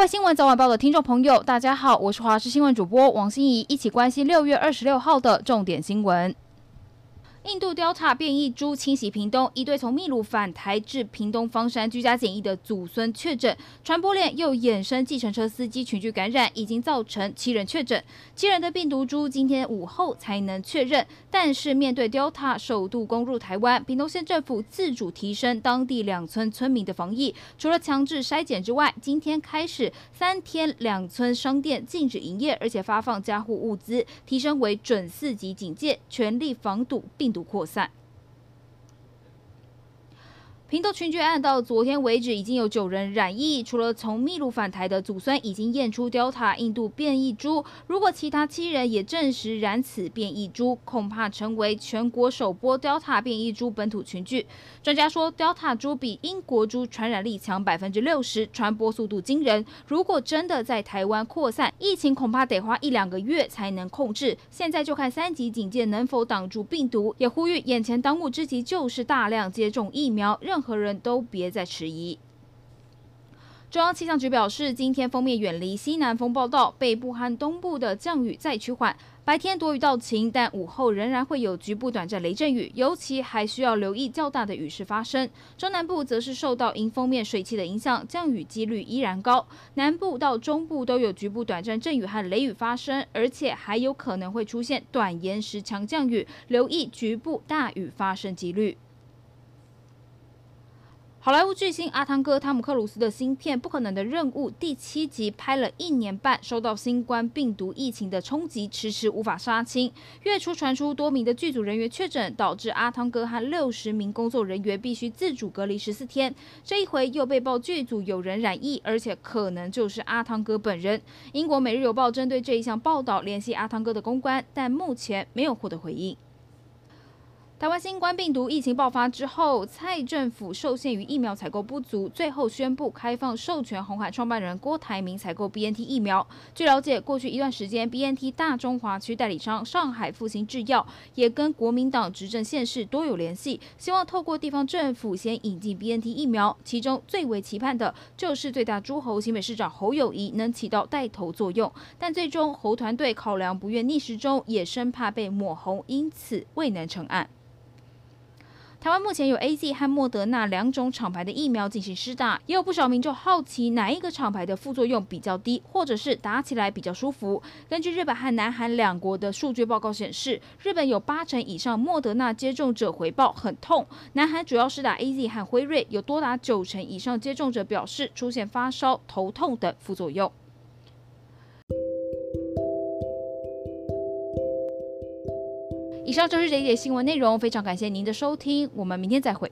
各位新闻早晚报的听众朋友，大家好，我是华视新闻主播王心怡，一起关心六月二十六号的重点新闻。印度 Delta 变异株侵袭屏东，一对从秘鲁返台至屏东方山居家检疫的祖孙确诊，传播链又衍生计程车司机群聚感染，已经造成七人确诊。七人的病毒株今天午后才能确认，但是面对 Delta 首度攻入台湾，屏东县政府自主提升当地两村村民的防疫，除了强制筛检之外，今天开始三天两村商店禁止营业，而且发放家户物资，提升为准四级警戒，全力防堵病病毒扩散。屏东群聚案到昨天为止，已经有九人染疫，除了从秘鲁返台的祖孙已经验出 Delta 印度变异株，如果其他七人也证实染此变异株，恐怕成为全国首波 Delta 变异株本土群聚。专家说，Delta 株比英国株传染力强百分之六十，传播速度惊人。如果真的在台湾扩散，疫情恐怕得花一两个月才能控制。现在就看三级警戒能否挡住病毒，也呼吁眼前当务之急就是大量接种疫苗。任任何人都别再迟疑。中央气象局表示，今天锋面远离西南风报道，北部和东部的降雨再趋缓，白天多云到晴，但午后仍然会有局部短暂雷阵雨，尤其还需要留意较大的雨势发生。中南部则是受到迎风面水汽的影响，降雨几率依然高。南部到中部都有局部短暂阵雨和雷雨发生，而且还有可能会出现短延时强降雨，留意局部大雨发生几率。好莱坞巨星阿汤哥汤姆克鲁斯的新片《不可能的任务》第七集拍了一年半，受到新冠病毒疫情的冲击，迟迟无法杀青。月初传出多名的剧组人员确诊，导致阿汤哥和六十名工作人员必须自主隔离十四天。这一回又被曝剧组有人染疫，而且可能就是阿汤哥本人。英国《每日邮报》针对这一项报道联系阿汤哥的公关，但目前没有获得回应。台湾新冠病毒疫情爆发之后，蔡政府受限于疫苗采购不足，最后宣布开放授权红海创办人郭台铭采购 BNT 疫苗。据了解，过去一段时间，BNT 大中华区代理商上海复星制药也跟国民党执政县市多有联系，希望透过地方政府先引进 BNT 疫苗。其中最为期盼的就是最大诸侯新北市长侯友谊能起到带头作用，但最终侯团队考量不愿逆时钟，也生怕被抹红，因此未能成案。台湾目前有 AZ 和莫德纳两种厂牌的疫苗进行施打，也有不少民众好奇哪一个厂牌的副作用比较低，或者是打起来比较舒服。根据日本和南韩两国的数据报告显示，日本有八成以上莫德纳接种者回报很痛，南韩主要是打 AZ 和辉瑞，有多达九成以上接种者表示出现发烧、头痛等副作用。以上就是这一节新闻内容，非常感谢您的收听，我们明天再会。